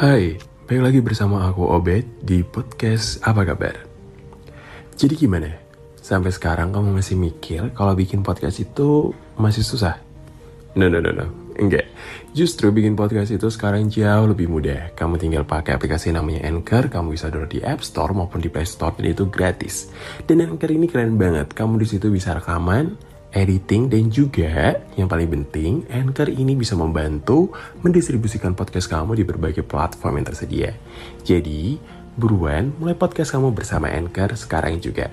Hai, balik lagi bersama aku Obed di podcast Apa Kabar. Jadi gimana? Sampai sekarang kamu masih mikir kalau bikin podcast itu masih susah? No, no, no, no. Enggak. Justru bikin podcast itu sekarang jauh lebih mudah. Kamu tinggal pakai aplikasi namanya Anchor, kamu bisa download di App Store maupun di Play Store dan itu gratis. Dan Anchor ini keren banget. Kamu di situ bisa rekaman, editing, dan juga yang paling penting, Anchor ini bisa membantu mendistribusikan podcast kamu di berbagai platform yang tersedia. Jadi, buruan mulai podcast kamu bersama Anchor sekarang juga.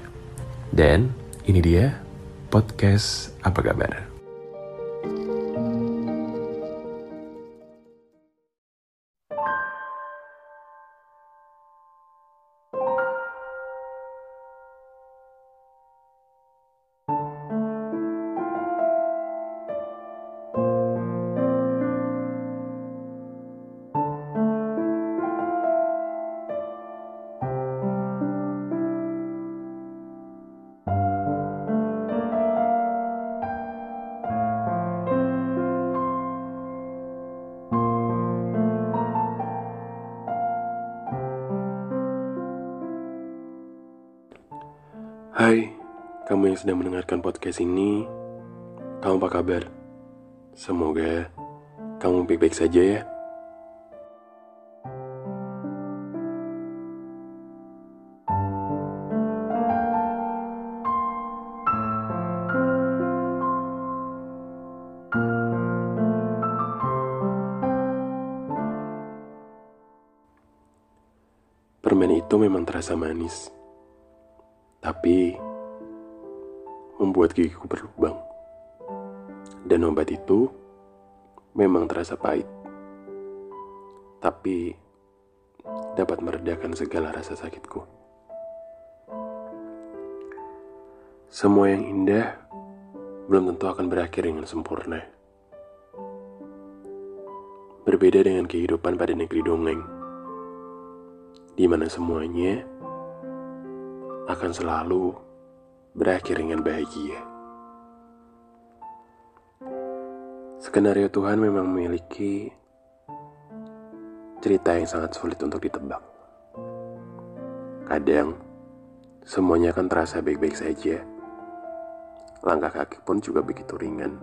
Dan ini dia podcast apa kabar? Hai, kamu yang sedang mendengarkan podcast ini, kamu apa kabar? Semoga kamu baik-baik saja ya. Permen itu memang terasa manis, tapi membuat gigiku berlubang. Dan obat itu memang terasa pahit, tapi dapat meredakan segala rasa sakitku. Semua yang indah belum tentu akan berakhir dengan sempurna. Berbeda dengan kehidupan pada negeri dongeng, di mana semuanya akan selalu berakhir dengan bahagia. Skenario Tuhan memang memiliki cerita yang sangat sulit untuk ditebak. Kadang, semuanya akan terasa baik-baik saja. Langkah kaki pun juga begitu ringan.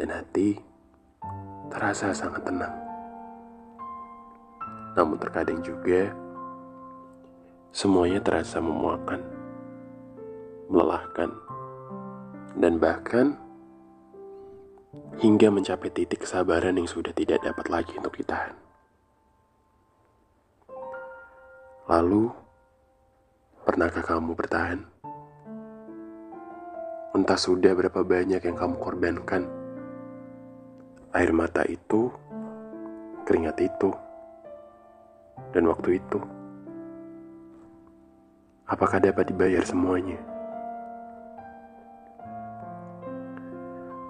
Dan hati terasa sangat tenang. Namun terkadang juga, semuanya terasa memuakan, melelahkan, dan bahkan hingga mencapai titik kesabaran yang sudah tidak dapat lagi untuk ditahan. Lalu, pernahkah kamu bertahan? Entah sudah berapa banyak yang kamu korbankan. Air mata itu, keringat itu, dan waktu itu. Apakah dapat dibayar semuanya?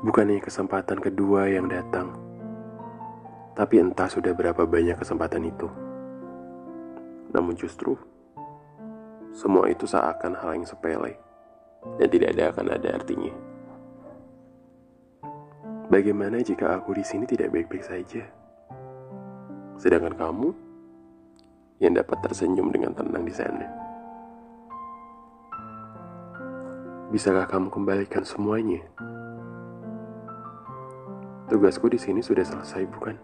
Bukannya kesempatan kedua yang datang, tapi entah sudah berapa banyak kesempatan itu. Namun justru, semua itu seakan hal yang sepele dan tidak ada akan ada artinya. Bagaimana jika aku di sini tidak baik-baik saja? Sedangkan kamu yang dapat tersenyum dengan tenang di sana. Bisakah kamu kembalikan semuanya? Tugasku di sini sudah selesai, bukan?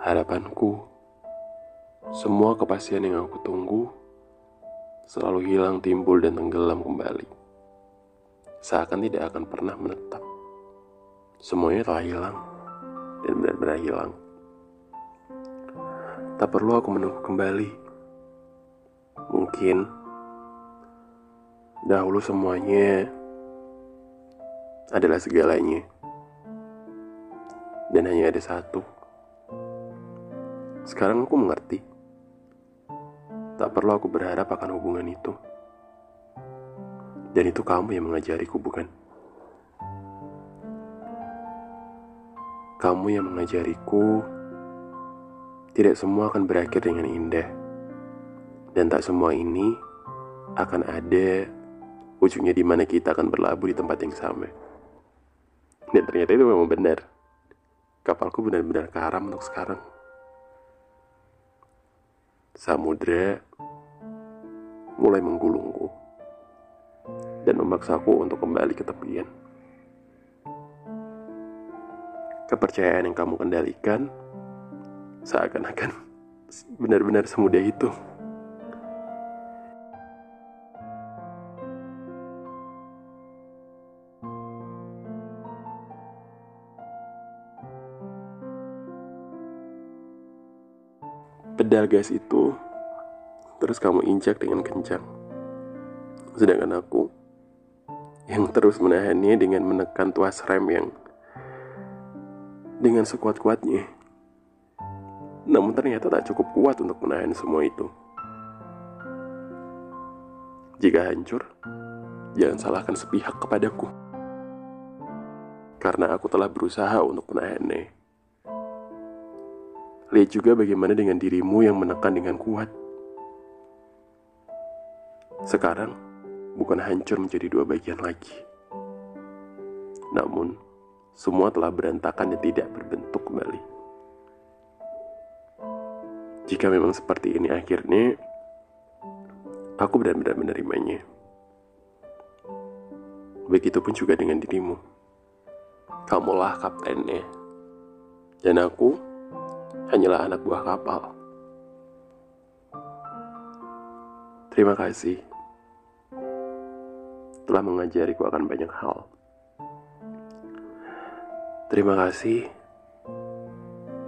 Harapanku, semua kepastian yang aku tunggu selalu hilang, timbul, dan tenggelam kembali. Seakan tidak akan pernah menetap. Semuanya telah hilang dan benar-benar hilang. Tak perlu aku menunggu kembali. Mungkin dahulu semuanya adalah segalanya. Dan hanya ada satu. Sekarang aku mengerti. Tak perlu aku berharap akan hubungan itu. Dan itu kamu yang mengajariku, bukan? Kamu yang mengajariku tidak semua akan berakhir dengan indah. Dan tak semua ini akan ada ujungnya di mana kita akan berlabuh di tempat yang sama. Dan ternyata itu memang benar. Kapalku benar-benar karam untuk sekarang. Samudra mulai menggulungku dan memaksaku untuk kembali ke tepian. Kepercayaan yang kamu kendalikan seakan-akan benar-benar semudah itu. Pedal gas itu terus kamu injak dengan kencang. Sedangkan aku yang terus menahannya dengan menekan tuas rem yang dengan sekuat-kuatnya. Namun ternyata tak cukup kuat untuk menahan semua itu. Jika hancur, jangan salahkan sepihak kepadaku. Karena aku telah berusaha untuk menahannya. Lihat juga bagaimana dengan dirimu yang menekan dengan kuat. Sekarang, bukan hancur menjadi dua bagian lagi. Namun, semua telah berantakan dan tidak berbentuk kembali. Jika memang seperti ini akhirnya, aku benar-benar menerimanya. Begitupun juga dengan dirimu. Kamulah kaptennya. Dan aku hanyalah anak buah kapal. Terima kasih telah mengajariku akan banyak hal. Terima kasih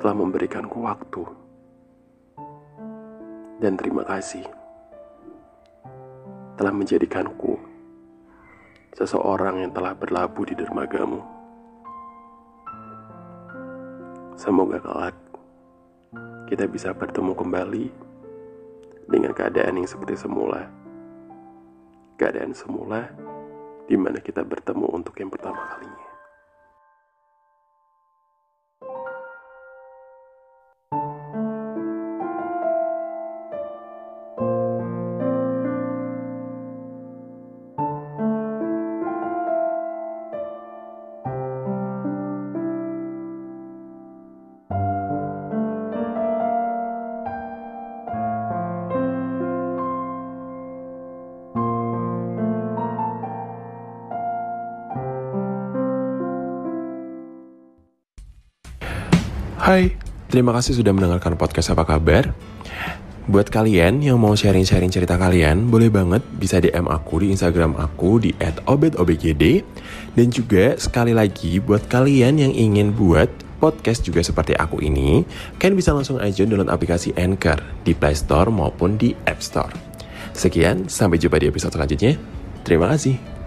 telah memberikanku waktu. Dan terima kasih telah menjadikanku seseorang yang telah berlabuh di dermagamu. Semoga kelak kita bisa bertemu kembali dengan keadaan yang seperti semula. Keadaan semula di mana kita bertemu untuk yang pertama kalinya. Hai, terima kasih sudah mendengarkan podcast apa kabar. Buat kalian yang mau sharing-sharing cerita kalian, boleh banget bisa DM aku di Instagram aku di @obedobgd dan juga sekali lagi buat kalian yang ingin buat podcast juga seperti aku ini, kalian bisa langsung aja download aplikasi Anchor di Play Store maupun di App Store. Sekian, sampai jumpa di episode selanjutnya. Terima kasih.